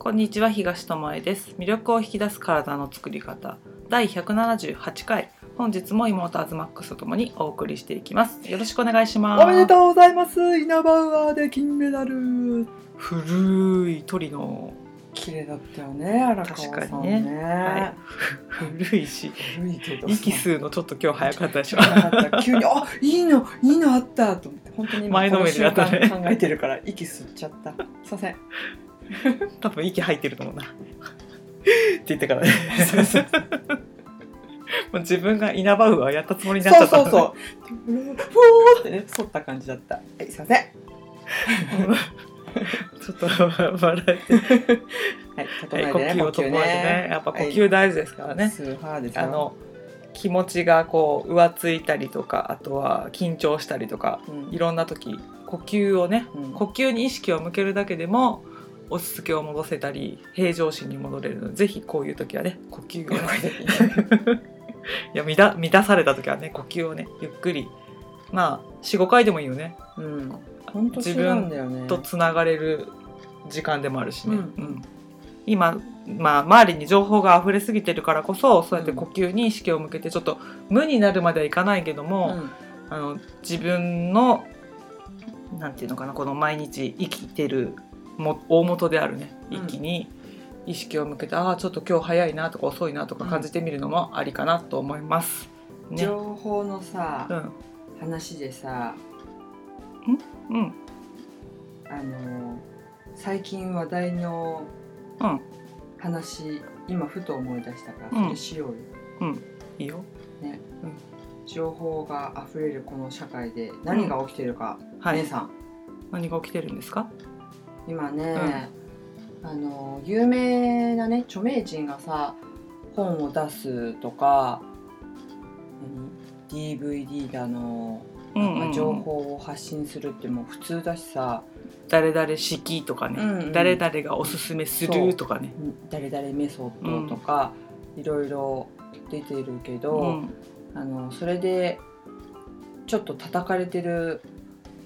こんにちは東智恵です。魅力を引き出す体の作り方。第178回。本日も妹アズマックスとともにお送りしていきます。よろしくお願いします。おめでとうございます。イナバウアーで金メダル。古い鳥の綺麗だったよね荒川さん確かにね。ね、はい。古いし古いけど息吸うのちょっと今日早かったでしょ。急にあいいのいいのあったと思って。本当に今前のめりだったね。この瞬間考えてるから息吸っちゃった。すいません 多分息入ってると思うな。って言ってからね。そうそうもう自分がイナバウアーやったつもりになっちゃったそうそうそう。ふーってね反った感じだった。はいすいません。ちょっと笑えて、はい整えはい、呼吸を整えてね。やっぱ呼吸大事ですからね、スーハーですよあの気持ちがこう浮ついたりとかあとは緊張したりとかうん。いろんな時呼吸をねうん。呼吸に意識を向けるだけでも落ち着きを戻せたり平常心に戻れるのでぜひこういう時はね呼吸を いや乱乱された時はね呼吸をねゆっくり。まあ45回でもいいよね。うん。本当違うんだよね。とつながれる時間でもあるしね、うん。うん。今、まあ、周りに情報が溢れすぎてるからこそそうやって呼吸に意識を向けてちょっと無になるまではいかないけども、あの自分のなんていうのかなこの毎日生きてるも大元であるね。うん。息に意識を向けて、ああちょっと今日早いなとか遅いなとか感じてみるのもありかなと思います。ね、情報のさ、うん。話でさうん？あの最近話題のうん。話今ふと思い出したからうん。それしようよ、うん。いいよ。情報が溢れるこの社会で何が起きてるか、はい。姉さん。何が起きてるんですか？今ね、あの有名なね著名人がさ本を出すとか何？DVD だの、なんか情報を発信するってもう普通だしさ。誰々式とかね、うんうん。誰々がおすすめするとかね。誰々メソッドとか、いろいろ出てるけど、うん。あのそれでちょっと叩かれてる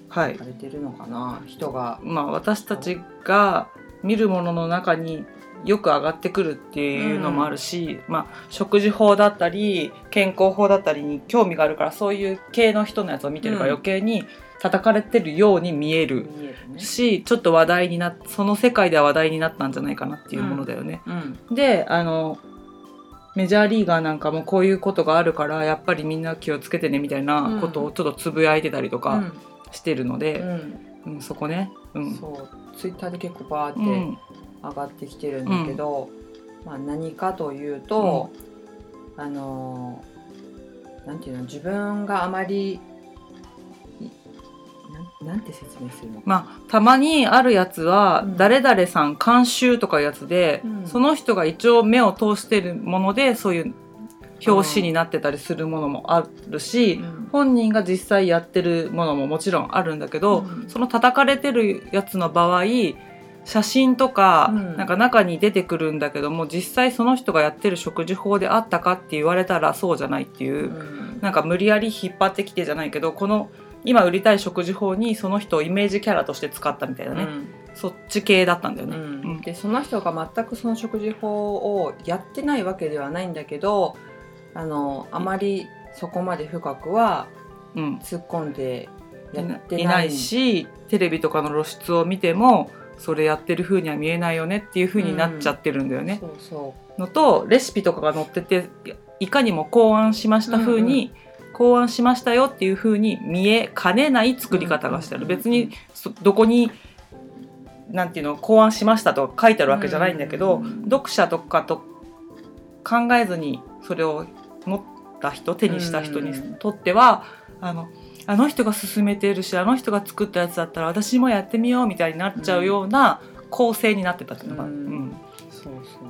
はい。叩かれてるのかな？人が。まあ、私たちが見るものの中によく上がってくるっていうのもあるし、まあ、食事法だったり健康法だったりに興味があるからそういう系の人のやつを見てるからうん。余計に叩かれてるように見える見えるね。しちょっと話題になっその世界では話題になったんじゃないかなっていうものだよね。うん。であのメジャーリーガーなんかもこういうことがあるからやっぱりみんな気をつけてねみたいなことをちょっとつぶやいてたりとかうんしてるので、うん。うんそこね。うん。そうツイッターで結構バーってうん。上がってきてるんだけど、まあ、何かというと、あのーなんていうの自分があまりいなんて説明するの？か、まあ、たまにあるやつは、うん。誰々さん監修とかやつで、うん。その人が一応目を通してるものでそういう表紙になってたりするものもあるし、うん。本人が実際やってるものももちろんあるんだけど、うん。その叩かれてるやつの場合写真とか、うん。なんか中に出てくるんだけども実際その人がやってる食事法であったかって言われたらそうじゃないっていう。うん。なんか無理やり引っ張ってきてじゃないけどこの今売りたい食事法にその人をイメージキャラとして使ったみたいなね、そっち系だったんだよね。うん。うん。でその人が全くその食事法をやってないわけではないんだけどあのあまりそこまで深くはうん。突っ込んでやってない。いないしテレビとかの露出を見てもそれやってる風には見えないよねっていう風になっちゃってるんだよね。そうそのとレシピとかが載ってていかにも考案しました風に、考案しましたよっていう風に見えかねない作り方がしてある、うんうんうん別にそどこになんていうの考案しましたとか書いてあるわけじゃないんだけど、うんうんうん。読者とかと考えずにそれを持った人手にした人にとっては、あのあの人が勧めてるしあの人が作ったやつだったら私もやってみようみたいになっちゃうような構成になってたっていうのが、うん。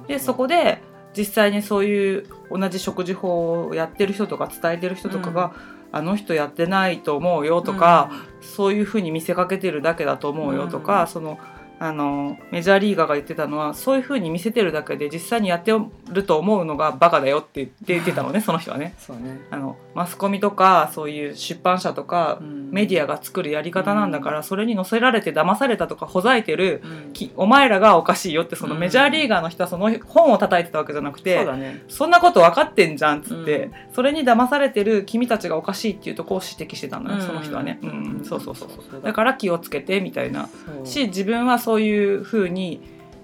でそこで実際にそういう同じ食事法をやってる人とか伝えてる人とかが、あの人やってないと思うよとか、そういうふうに見せかけてるだけだと思うよとか、うん。そのあのメジャーリーガーが言ってたのはそういうふうに見せてるだけで実際にやってると思うのがバカだよって言って 言ってたのねその人はね。ね。あのマスコミとかそういう出版社とか、うん。メディアが作るやり方なんだから、それに載せられて騙されたとかほざいてるうん。きお前らがおかしいよってそのうん。メジャーリーガーの人はその本を叩いてたわけじゃなくて、そね。そんなこと分かってんじゃんっつって、うん。それに騙されてる君たちがおかしいっていうとこを指摘してたのよ、うん。その人はね、うん。うん。そうそうそうそう。だ。から気をつけてみたいな。し自分はそういうふうに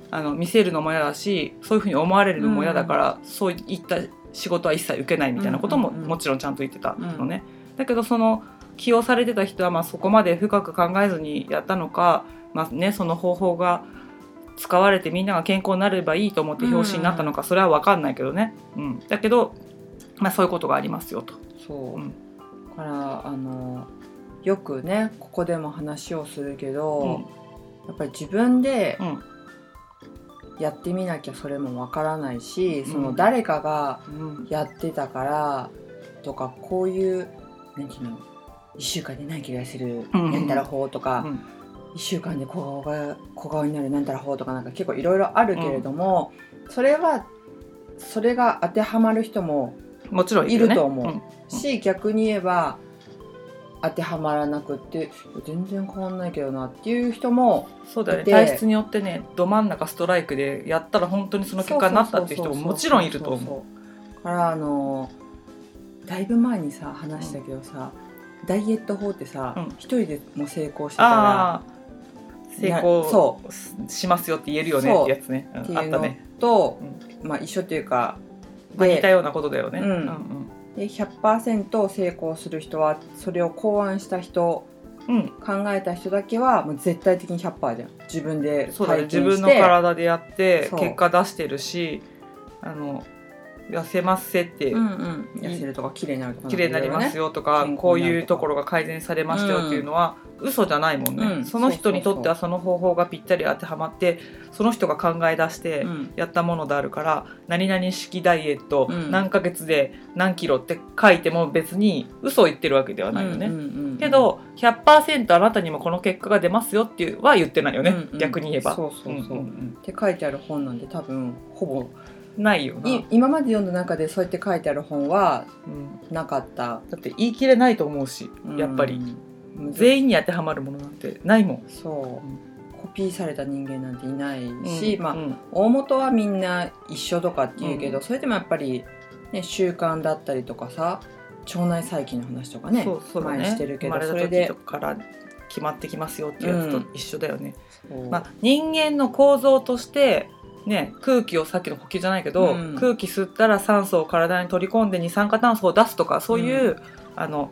あの見せるのも嫌だしそういうふうに思われるのも嫌だから、そういった仕事は一切受けないみたいなことも、うんうんうん。もちろんちゃんと言ってたのね。だけどその起用されてた人はまあそこまで深く考えずにやったのか、まあね、その方法が使われてみんなが健康になればいいと思って表紙になったのか、それは分かんないけどね、うん、だけど、まあ、そういうことがありますよと。そう、うんだからあのよくねここでも話をするけど、やっぱり自分でうん。やってみなきゃそれもわからないし、うん。その誰かがうん。やってたからとかこういう何ていうの1週間で何キロ痩せるうん。なんたら法とか、うん。1週間で小顔が小顔になるなんたら法とかなんか結構いろいろあるけれども、それはそれが当てはまる人ももちろんいると思う。うん。し、逆に言えば当てはまらなくって全然変わんないけどなっていう人もそうだよね。で体質によってねど真ん中ストライクでやったら本当にその結果になったっていう人ももちろんいると思う。う。からあのだいぶ前にさ話したけどさ、ダイエット法ってさうん。一、人でも成功してたら成功しますよって言えるよねってやつね、うんっていうのあったね、と、うん。まあ一緒っていうかまあ、似たでようなことだよね、うんうんで100%成功する人はそれを考案した人うん。うん考えた人だけはもう絶対的に100%じゃん。自分でそうだね。体験して自分の体でやってそう。結果出してるしあの痩せますせって、痩せるとか綺麗になるとか綺麗になりますよよとか、こういうところが改善されましたよっていうのは、嘘じゃないもんね、うん。その人にとってはその方法がぴったり当てはまってその人が考え出してうん。やったものであるから、何々式ダイエット、うん。何ヶ月で何キロって書いても別に嘘を言ってるわけではないよね。けど100%あなたにもこの結果が出ますよっていうは言ってないよね、逆に言えば。そうそうそう、んっんて書いてある本なんで多分ほぼうんないよな、い今まで読んだ中でそうやって書いてある本はうん。なかった。だって言い切れないと思うし、やっぱり。うん全員に当てはまるものなんてないもん。そう。コピーされた人間なんていないし、まあうん。大元はみんな一緒とかっていうけど、うん。それでもやっぱり、ね、習慣だったりとかさ腸内細菌の話とかねそうそうね。にしてるけどそれで時から決まってきますよっていうやつと一緒だよね。まあ、人間の構造としてね、空気をさっきの呼吸じゃないけど、うん。空気吸ったら酸素を体に取り込んで二酸化炭素を出すとかそういう、あの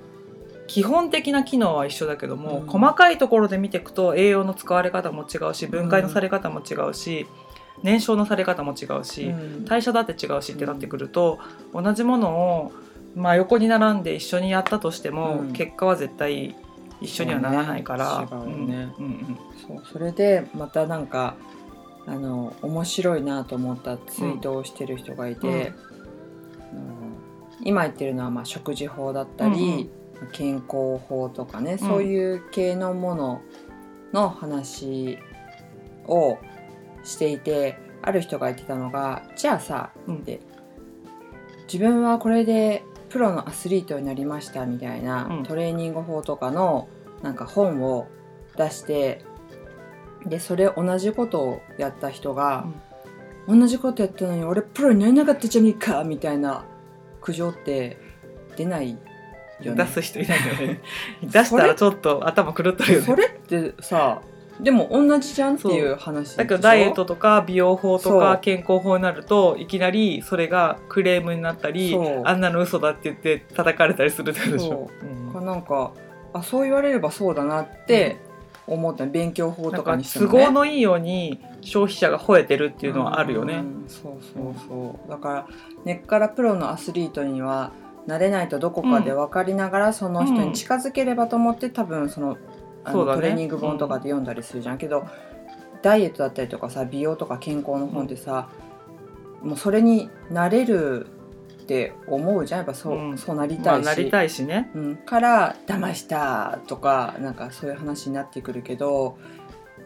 基本的な機能は一緒だけども、うん。細かいところで見ていくと栄養の使われ方も違うし分解のされ方も違うし、燃焼のされ方も違うし、うん。代謝だって違うしってなってくると同じものを、まあ、横に並んで一緒にやったとしても、うん。結果は絶対一緒にはならないから。そうね違うよね。うん。うん。そうそれでまたなんかあの面白いなと思ったツイートをしてる人がいて、うん。今言ってるのはまあ食事法だったり、健康法とかね、そういう系のものの話をしていてある人が言ってたのがじゃあさうん。って自分はこれでプロのアスリートになりましたみたいな、うん。トレーニング法とかのなんか本を出してでそれ同じことをやった人が、同じことやったのに俺プロになれなかったじゃねえかみたいな苦情って出ないよね。出。す人いないよね。出したらちょっと頭狂ってるよね。それってさでも同じじゃんっていう話だけどダイエットとか美容法とか健康法になるといきなりそれがクレームになったりあんなの嘘だって言って叩かれたりするってことでしょ？う。ん。なんかあそう言われればそうだなって思った勉強法とかにしてもね。都合のいいように消費者が吠えてるっていうのはあるよね。うんそうそうそう。だから根っからプロのアスリートにはなれないとどこかで分かりながら、その人に近づければと思って多分そのあのね。トレーニング本とかで読んだりするじゃん、けどダイエットだったりとかさ美容とか健康の本ってさ、もうそれになれるって思うじゃん。やっぱそう,、うん。そうなりまたいし。あなりたいしね。うん、から騙したとかなんかそういう話になってくるけど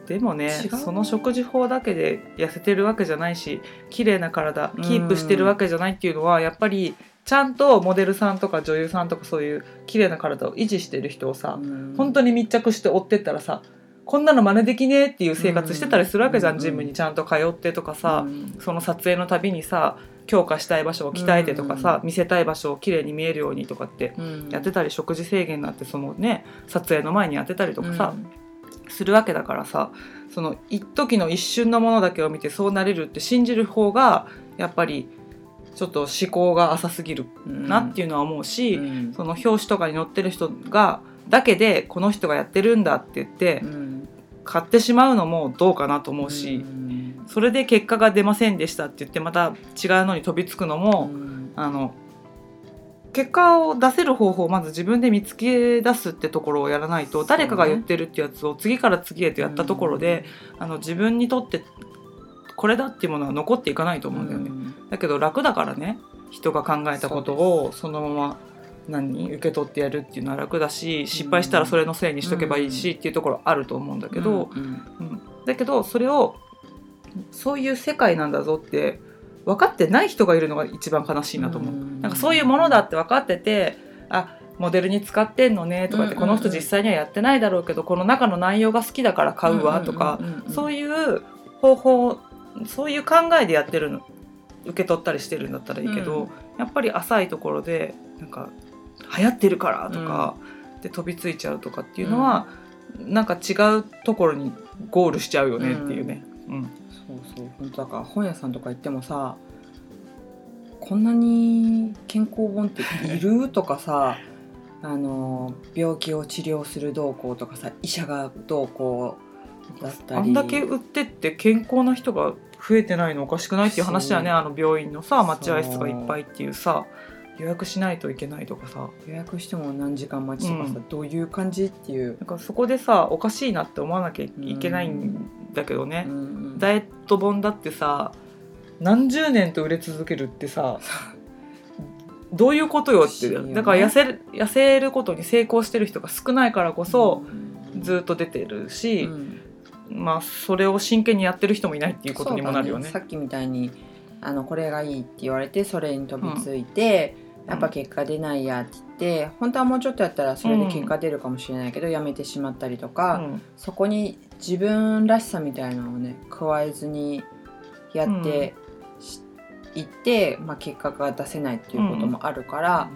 でもねその食事法だけで痩せてるわけじゃないし綺麗な体キープしてるわけじゃないっていうのはやっぱりちゃんとモデルさんとか女優さんとかそういう綺麗な体を維持してる人をさ、本当に密着して追ってったらさこんなの真似できねえっていう生活してたりするわけじゃん、うんジムにちゃんと通ってとかさ、うん。その撮影のたびにさ強化したい場所を鍛えてとかさ、見せたい場所を綺麗に見えるようにとかってうん。やってたり食事制限なんてそのね撮影の前にやってたりとかさ、するわけだからさその一時の一瞬のものだけを見てそうなれるって信じる方がやっぱりちょっと思考が浅すぎるうん。なっていうのは思うし、うん。その表紙とかに載ってる人がだけでこの人がやってるんだって言ってうん。買ってしまうのもどうかなと思うし、うんそれで結果が出ませんでしたって言ってまた違うのに飛びつくのも、うん。あの結果を出せる方法をまず自分で見つけ出すってところをやらないと誰かが言ってるってやつを次から次へとやったところで、あの自分にとってこれだっていうものは残っていかないと思うんだよね。だけど楽だからね人が考えたことをそのまま何受け取ってやるっていうのは楽だし失敗したらそれのせいにしとけばいいしっていうところあると思うんだけど、うん。うん。だけどそれをそういう世界なんだぞって分かってない人がいるのが一番悲しいなと思う。うん。なんかそういうものだって分かっててあモデルに使ってんのねとかって、うんうんうん。この人実際にはやってないだろうけどこの中の内容が好きだから買うわとか、うんうんうんうんそういう方法そういう考えでやってるの受け取ったりしてるんだったらいいけど、うん。やっぱり浅いところでなんか流行ってるからとか、で飛びついちゃうとかっていうのは、なんか違うところにゴールしちゃうよねっていうね。うんそうそう。本当だから本屋さんとか行ってもさこんなに健康本っている？とかさあの病気を治療するどうこうとかさ医者がどうこうだったり。あんだけ売ってって健康な人が増えてないのおかしくないっていう話だよねあの病院のさ待合室がいっぱいっていうさ予約しないといけないとかさ。予約しても何時間待ちとかさ、うん。どういう感じっていう、なんかそこでさおかしいなって思わなきゃいけないんだけどね、うんうん。ダイエット本だってさ何十年と売れ続けるってさどういうことよって、よね。だから痩せる痩せることに成功してる人が少ないからこそ、うん。ずっと出てるし、うん。まあそれを真剣にやってる人もいないっていうことにもなるよね。そうださっきみたいにあのこれがいいって言われてそれに飛びついて、ん。やっぱ結果出ないやって言って本当はもうちょっとやったらそれで結果出るかもしれないけど、やめてしまったりとか、うん。そこに自分らしさみたいなのをね加えずにやってしいって、まあ、結果が出せないっていうこともあるから、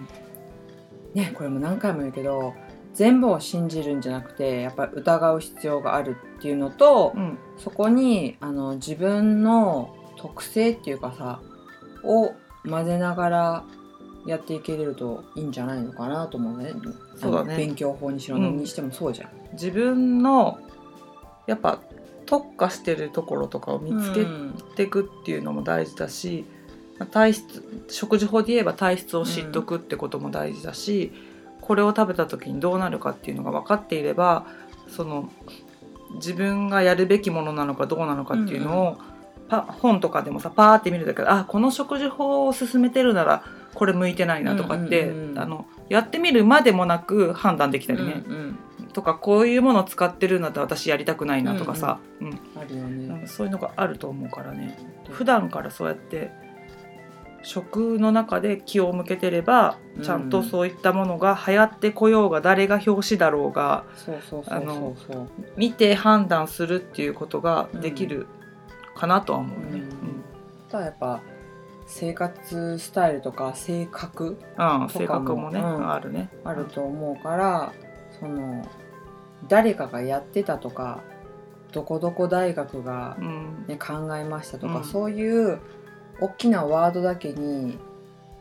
ねこれも何回も言うけど全部を信じるんじゃなくてやっぱり疑う必要があるっていうのと、うん。そこにあの自分の特性っていうかさを混ぜながらやっていけれるといいんじゃないのかなと思うね。そうだね。勉強法にしろうん。何にしてもそうじゃん。自分のやっぱ特化してるところとかを見つけていくっていうのも大事だし、まあ体質食事法で言えば体質を知っとくってことも大事だし、これを食べた時にどうなるかっていうのが分かっていればその自分がやるべきものなのかどうなのかっていうのを、パ本とかでもさパーって見るだけであこの食事法を進めてるならこれ向いてないなとかって、うんうんうん。あのやってみるまでもなく判断できたりね。うんうんとかこういうものを使ってるんだったら私やりたくないなとかさ、うんあるよね。そういうのがあると思うからね。普段からそうやって食の中で気を向けてればうん。ちゃんとそういったものが流行ってこようが誰が表紙だろうが。見て判断するっていうことができるかなとは思うよね。ただやっぱ生活スタイルとか性格うんうんとかも性格もね、うん。あるね。あると思うから、その誰かがやってたとかどこどこ大学がう、ん。ね、考えましたとか、うん。そういう大きなワードだけに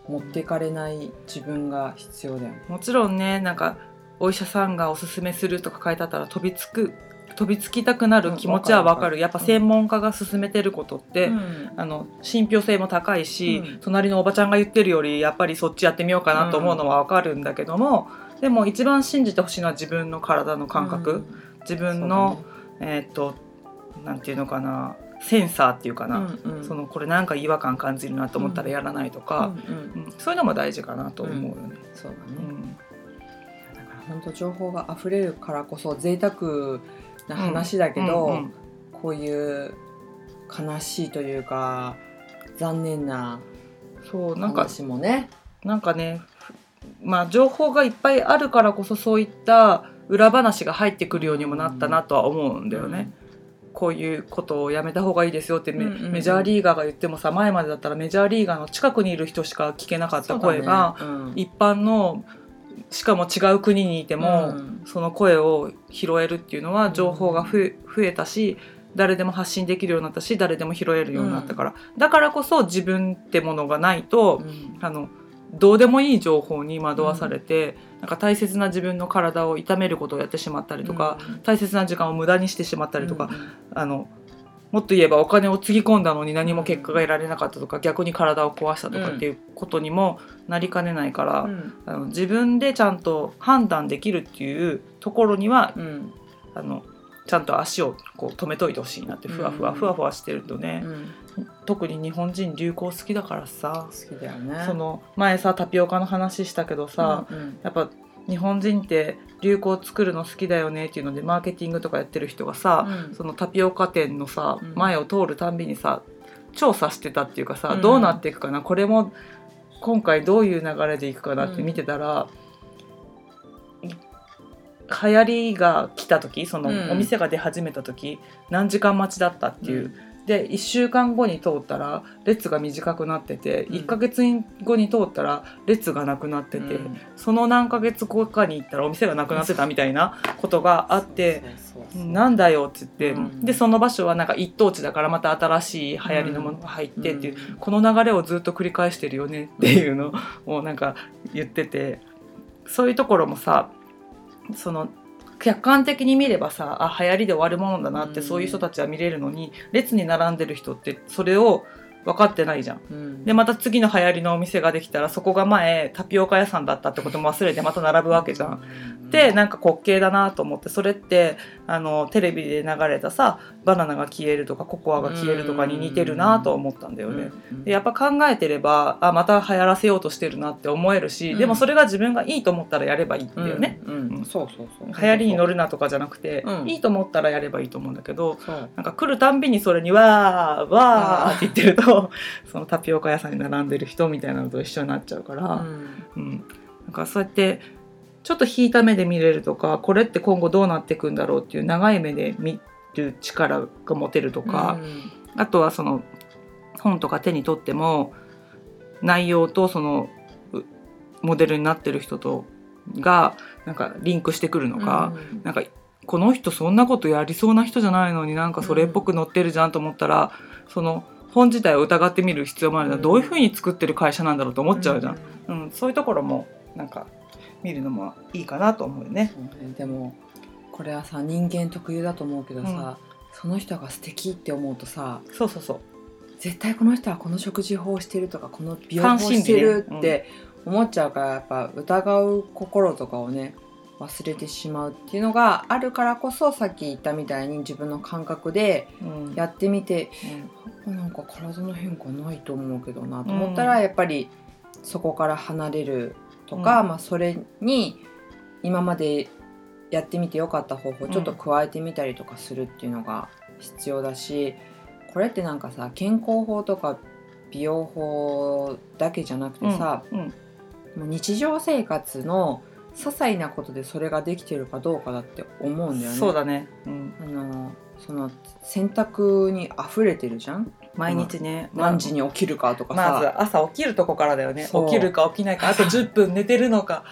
持っていかれない自分が必要だよね。もちろんねなんかお医者さんがおすすめするとか書いてあったら飛びつく飛びつきたくなる気持ちはわかる,、やっぱ専門家が勧めてることって、うん。あの信憑性も高いし、うん。隣のおばちゃんが言ってるよりやっぱりそっちやってみようかなと思うのはわかるんだけども、でも一番信じてほしいのは自分の体の感覚、自分の、えーっとなんていうのかなセンサーっていうかな、うんうん。そのこれなんか違和感感じるなと思ったらやらないとか、うんうん。うん。そういうのも大事かなと思うよね。そうだね、うんだから本当情報が溢れるからこそ贅沢な話だけど、うんうん。こういう悲しいというか残念なそうなんか話もね。なんかねまあ情報がいっぱいあるからこそそういった裏話が入ってくるようにもなったなとは思うんだよね。こういうことをやめた方がいいですよってメ,、うんうんうん。メジャーリーガーが言ってもさ前までだったらメジャーリーガーの近くにいる人しか聞けなかった声が、ね。うん。一般のしかも違う国にいても、うん。その声を拾えるっていうのは情報が増え増えたし誰でも発信できるようになったし誰でも拾えるようになったから、だからこそ自分ってものがないと、うん。あのどうでもいい情報に惑わされて、なんか大切な自分の体を痛めることをやってしまったりとか、大切な時間を無駄にしてしまったりとか、あのもっと言えばお金をつぎ込んだのに何も結果が得られなかったとか逆に体を壊したとかっていうことにもなりかねないから、うん。あの自分でちゃんと判断できるっていうところにはうん。あのちゃんと足をこう止めといてほしいなってふわふわうんふわふわしてるとね、うん特に日本人流行好きだからさ、好きだよね。その前さタピオカの話したけどさ、うんうん。やっぱ日本人って流行作るの好きだよねっていうのでマーケティングとかやってる人がさ、うん。そのタピオカ店のさ、うん。前を通るたんびにさ調査してたっていうかさ、うん。どうなっていくかなこれも今回どういう流れでいくかなって見てたら、い流行りが来た時そのうん。お店が出始めた時、何時間待ちだったっていう。で1週間後に通ったら列が短くなってて、うん。1ヶ月後に通ったら列がなくなってて、うん。その何ヶ月後かに行ったらお店がなくなってたみたいな ことがあって。なんだよって言って、うん。でその場所はなんか一等地だからまた新しい流行りのものが入ってっていう、うん。この流れをずっと繰り返してるよねっていうのをなんか言っててそういうところもさその客観的に見ればさあ流行りで終わるものだなって、うん。そういう人たちは見れるのに列に並んでる人ってそれを分かってないじゃん。うん。でまた次の流行りのお店ができたらそこが前タピオカ屋さんだったってことも忘れてまた並ぶわけじゃん。でなんか滑稽だなと思ってそれってあのテレビで流れたさバナナが消えるとかココアが消えるとかに似てるなと思ったんだよね。うん。でやっぱ考えてればあまた流行らせようとしてるなって思えるし、うん。でもそれが自分がいいと思ったらやればいいん。だよね。そうそうそう。流行りに乗るなとかじゃなくて、うん。いいと思ったらやればいいと思うんだけどなんか来るたんびにそれにわーわーって言ってると そのタピオカ屋さんに並んでる人みたいなのと一緒になっちゃうから。うん。うん、なんかそうやってちょっと引いた目で見れるとかこれって今後どうなっていくんだろうっていう長い目で見る力が持てるとか、あとはその本とか手に取っても内容とそのうモデルになってる人とがなんかリンクしてくるのか、うん。なんかこの人そんなことやりそうな人じゃないのになんかそれっぽく載ってるじゃんと思ったら、その本自体を疑ってみる必要もあるな、うんどういうふうに作ってる会社なんだろうと思っちゃうじゃん。うん、そういうところもなんか見るのもいいかなと思うよね。ねでもこれはさ人間特有だと思うけどさ、その人が素敵って思うとさそうそうそう。絶対この人はこの食事法をしてるとかこの美容法をしてるって思っちゃうからやっぱ疑う心とかをね忘れてしまうっていうのがあるからこそさっき言ったみたいに自分の感覚でうん。やってみてうん。なんか体の変化ないと思うけどなと思ったら、やっぱりそこから離れるとか、うん。まあ、それに今までやってみてよかった方法をちょっと加えてみたりとかするっていうのが必要だし、これってなんかさ健康法とか美容法だけじゃなくてさ、うん。もう日常生活の些細なことでそれができてるかどうかだって思うんだよね。そうだね、うん、あのその選択に溢れてるじゃん？毎日ね、何時に起きるかとかさ、まず朝起きるとこからだよね。起きるか起きないかあと 10分寝てるのか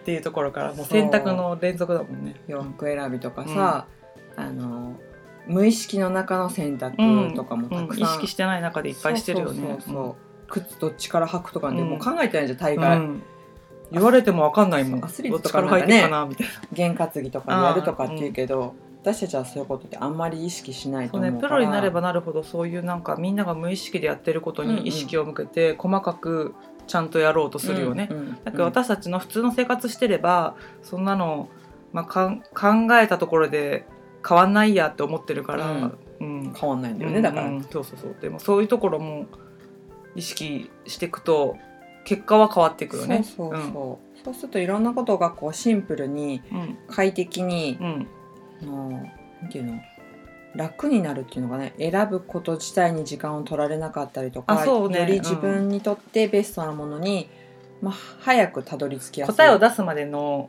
っていうところからもう選択の連続だもんね。洋服選びとかさ、あの無意識の中の選択とかもたうんくさん、意識してない中でいっぱいしてるよね。そうそうそう靴どっちから履くとかね、うん。もう考えてないじゃん大うん概、うん言われてもわかんないもん。アスリート入ってるかなみたいな。験担ぎとかでやるとかっていうけど、私たちはそういうことってあんまり意識しないとそうね、思うからプロになればなるほどそういうなんかみんなが無意識でやってることに意識を向けて細かくちゃんとやろうとするよね。だけど私たちの普通の生活してればそんなの、まあ、かん考えたところで変わんないやって思ってるから、うん。変わんないんだよね、だから、そうそうそう。でもそういうところも意識していくと結果は変わっていくよね。そうそうそう、そうするといろんなことがこうシンプルにうん。快適にうん。なんていうの？楽になるっていうのがね選ぶこと自体に時間を取られなかったりとか、ね。より自分にとってベストなものに、まあ、早くたどり着きやすい答えを出すまでの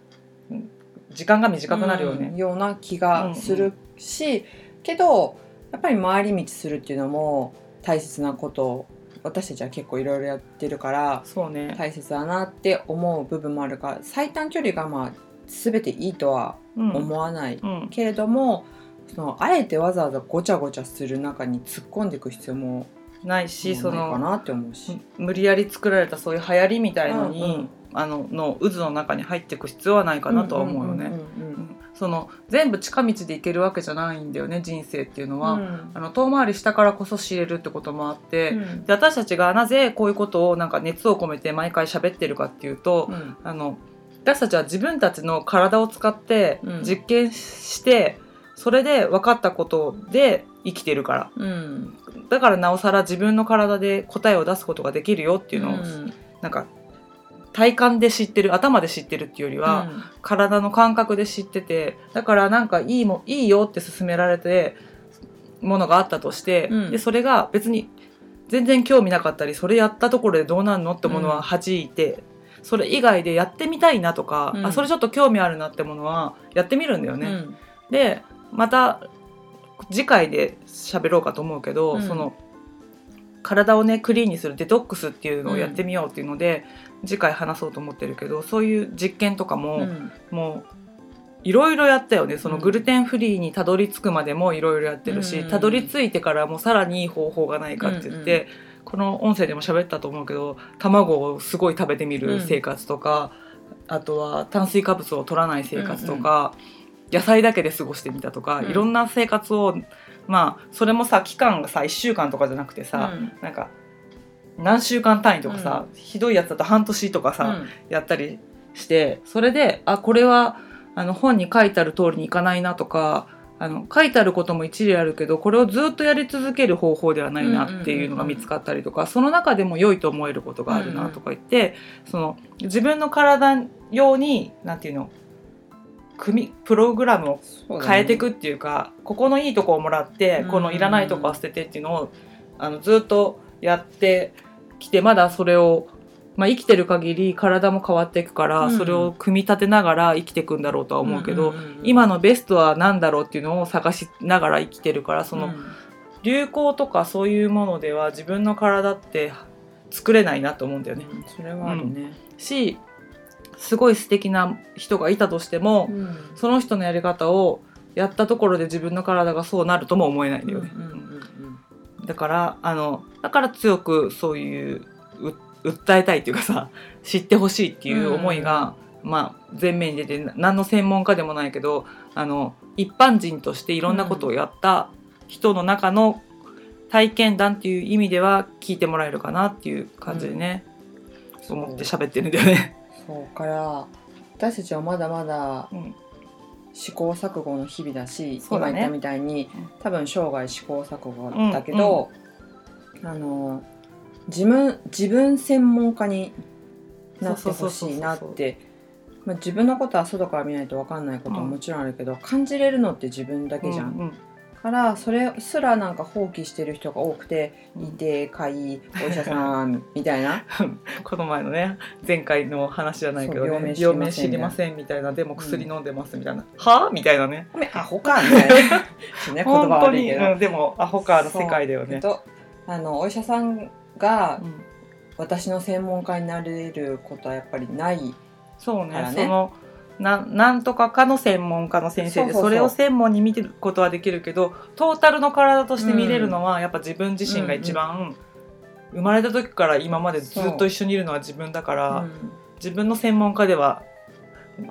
うん時間が短くなるようんね。ような気がするし、けどやっぱり回り道するっていうのも大切なこと私たちは結構いろいろやってるからそうね。大切だなって思う部分もあるから最短距離がまあ全ていいとはうん思わない、うんけれどもそのあえてわざわざごちゃごちゃする中に突っ込んでいく必要もないしそのかなって思うし。無理やり作られたそういう流行りみたいのに、うんうんあのの渦の中に入っていく必要はないかなとは思うよね。んんうんその全部近道で行けるわけじゃないんだよね人生っていうのは、うん。あの遠回りしたからこそ知れるってこともあって、うん。で私たちがなぜこういうことをなんか熱を込めて毎回喋ってるかっていうと、うん。あの私たちは自分たちの体を使ってうん。実験して、それで分かったことで生きてるから。うん。だからなおさら自分の体で答えを出すことができるよっていうのを、うん。なんか体感で知ってる頭で知ってるっていうよりは、体の感覚で知っててだからなんかいいもいいよって勧められてものがあったとして、うん。でそれが別に全然興味なかったりそれやったところでどうなんのってものは弾いて、それ以外でやってみたいなとか、うん。あそれちょっと興味あるなってものはやってみるんだよね。うん。でまた次回で喋ろうかと思うけど、うん。その体をねクリーンにするデトックスっていうのをやってみようっていうので、次回話そうと思ってるけどそういう実験とかも、うん。もういろいろやったよね。そのうん。グルテンフリーにたどり着くまでもいろいろやってるし、うん。たどり着いてからもさらにいい方法がないかって言って、この音声でも喋ったと思うけど卵をすごい食べてみる生活とか、あとは炭水化物を取らない生活とか、野菜だけで過ごしてみたとか、うん。いろんな生活をまあそれもさ期間がさ1週間とかじゃなくてさ、うん。なんか何週間単位とかさ、ひどいやつだと半年とかさ、うん。やったりしてそれであこれはあの本に書いてある通りにいかないなとかあの書いてあることも一理あるけどこれをずっとやり続ける方法ではないなっていうのが見つかったりとか、その中でも良いと思えることがあるなとか言って、その自分の体用になんていうの組みプログラムを変えていくっていうかここのいいとこをもらってうん。このいらないとこは捨ててっていうのをあのずっとやってきてまだそれを、まあ、生きてる限り体も変わっていくから、うん。それを組み立てながら生きていくんだろうとは思うけど、んんん今のベストは何だろうっていうのを探しながら生きてるからその、うん。流行とかそういうものでは自分の体って作れないなと思うんだよね。うんそれはあるね、しすごい素敵な人がいたとしても、うん。その人のやり方をやったところで自分の体がそうなるとも思えないんだよね。うんうんうんだからあのだから強くそういうう訴えたいっていうかさ知ってほしいっていう思いが、まあ、前面に出てな何の専門家でもないけどあの一般人としていろんなことをやった人の中の体験談っていう意味では聞いてもらえるかなっていう感じでね、そう。思って喋ってるんだよね。そうから私たちはまだまだうん試行錯誤の日々だしそうだね。今言ったみたいにうん。多分生涯試行錯誤だけど、あの自分自分専門家になってほしいなってまあ自分のことは外から見ないと分かんないことはもちろんあるけど、感じれるのって自分だけじゃん。うんうんからそれすらなんか放棄してる人が多くてうん。いてかいお医者さん みたいな。この前のね前回の話じゃないけどそうね病名知りませんみたいなでも薬飲んでますみたいな、はあみたいなね「おめアホか」みたいな。ね言葉本当に、悪いけど。うん、でもアホカーの世界だよね。あのお医者さんがうん。私の専門家になれることはやっぱりないそうね。からねそのななんとかかの専門家の先生でそれを専門に見てることはできるけどトータルの体として見れるのは、やっぱ自分自身が一番、生まれた時から今までずっと一緒にいるのは自分だから、うん自分の専門家では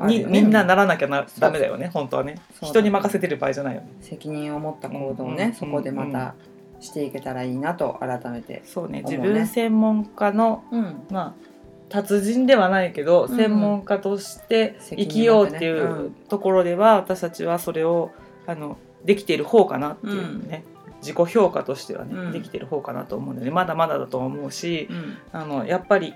に、ね。みんなならなきゃなダメだよね本当はね。そう人に任せてる場合じゃないよね。責任を持った行動をね、うん。そこでまたしていけたらいいなと改めて、そうね。思うね。自分専門家のうん、まあ達人ではないけど、うん専門家として生きようっていううん。ところでは、私たちはそれをあのできている方かなっていうね、自己評価としてはね、うん。できている方かなと思うのでまだまだだとは思うしうん。あのやっぱり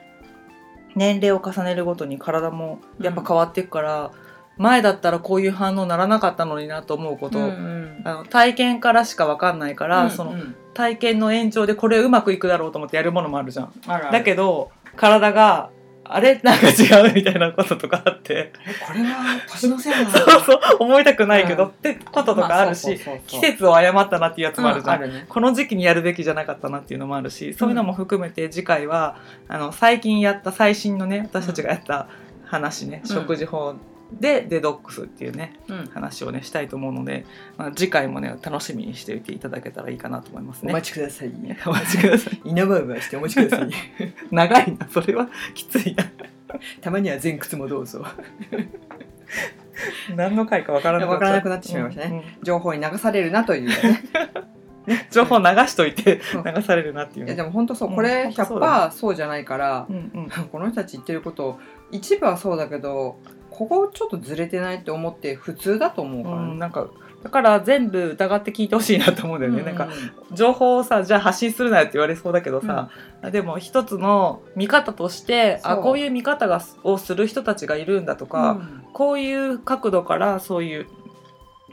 年齢を重ねるごとに体もやっぱ変わっていくから、前だったらこういう反応ならなかったのになと思うこと、うんうん。あの体験からしか分かんないから、うんそのうん体験の延長でこれうまくいくだろうと思ってやるものもあるじゃん。あるある。だけど体があれ？なんか違うみたいなこととかあって。えこれは年のせいな。の そうそう思いたくないけど、うん。ってこととかあるし、季節を誤ったなっていうやつもあるじゃん。うんね。この時期にやるべきじゃなかったなっていうのもあるしそういうのも含めて次回はあの最近やった最新のね私たちがやった話ね、うん。食事法でデトックスっていうねうん。話をねしたいと思うので、まあ、次回もね楽しみにしておいていただけたらいいかなと思いますね。お待ちください。お待ちください。稲葉はしてお待ちください。長いなそれは。きついな。たまには前屈もどうぞ。何の回かわからなくわからなくなってしまいましたね。情報に流されるなというね情報流しといて流されるなっていうね。いやでも本当そう。うん。これ本当そうだ100%そうじゃないからうんうん。この人たち言ってること一部はそうだけどここちょっとずれてないって思って普通だと思うから。ねうん、なんかだから全部疑って聞いてほしいなと思うんだよね、なんか情報をさじゃあ発信するなよって言われそうだけどさ、でも一つの見方としてあこういう見方がをする人たちがいるんだとか、こういう角度からそういう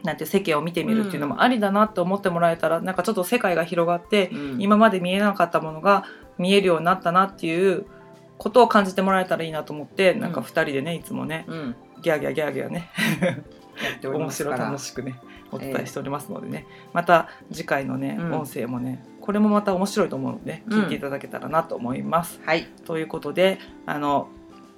なんて世間を見てみるっていうのもありだなって思ってもらえたら、なんかちょっと世界が広がって、うん。今まで見えなかったものが見えるようになったなっていうことを感じてもらえたらいいなと思ってなんか2人でねいつもねうん。ギャーギャーギャーギャーね面白楽しくねお伝えしておりますのでね、また次回のね、うん。音声もねこれもまた面白いと思うので、うん聞いていただけたらなと思います。はい。ということであの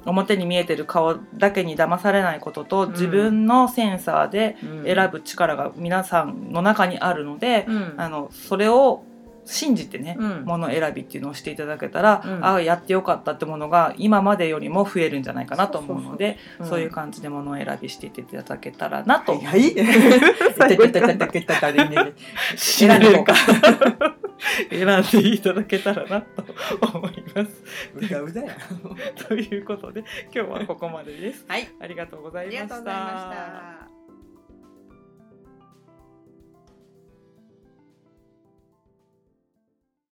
表に見えてる顔だけに騙されないことと、うん。自分のセンサーで選選ぶ力が皆さんの中にあるので、うん。あのそれを信じてね、うん。もの選びっていうのをしていただけたら、うん。ああやってよかったってものが今までよりも増えるんじゃないかなと思うのでそういう感じでもの選びしていっていただけたらなと、はい。は い 選んでいただけたらなと思います。うだうだや ということで今日はここまでです。はいありがとうござあいまし。た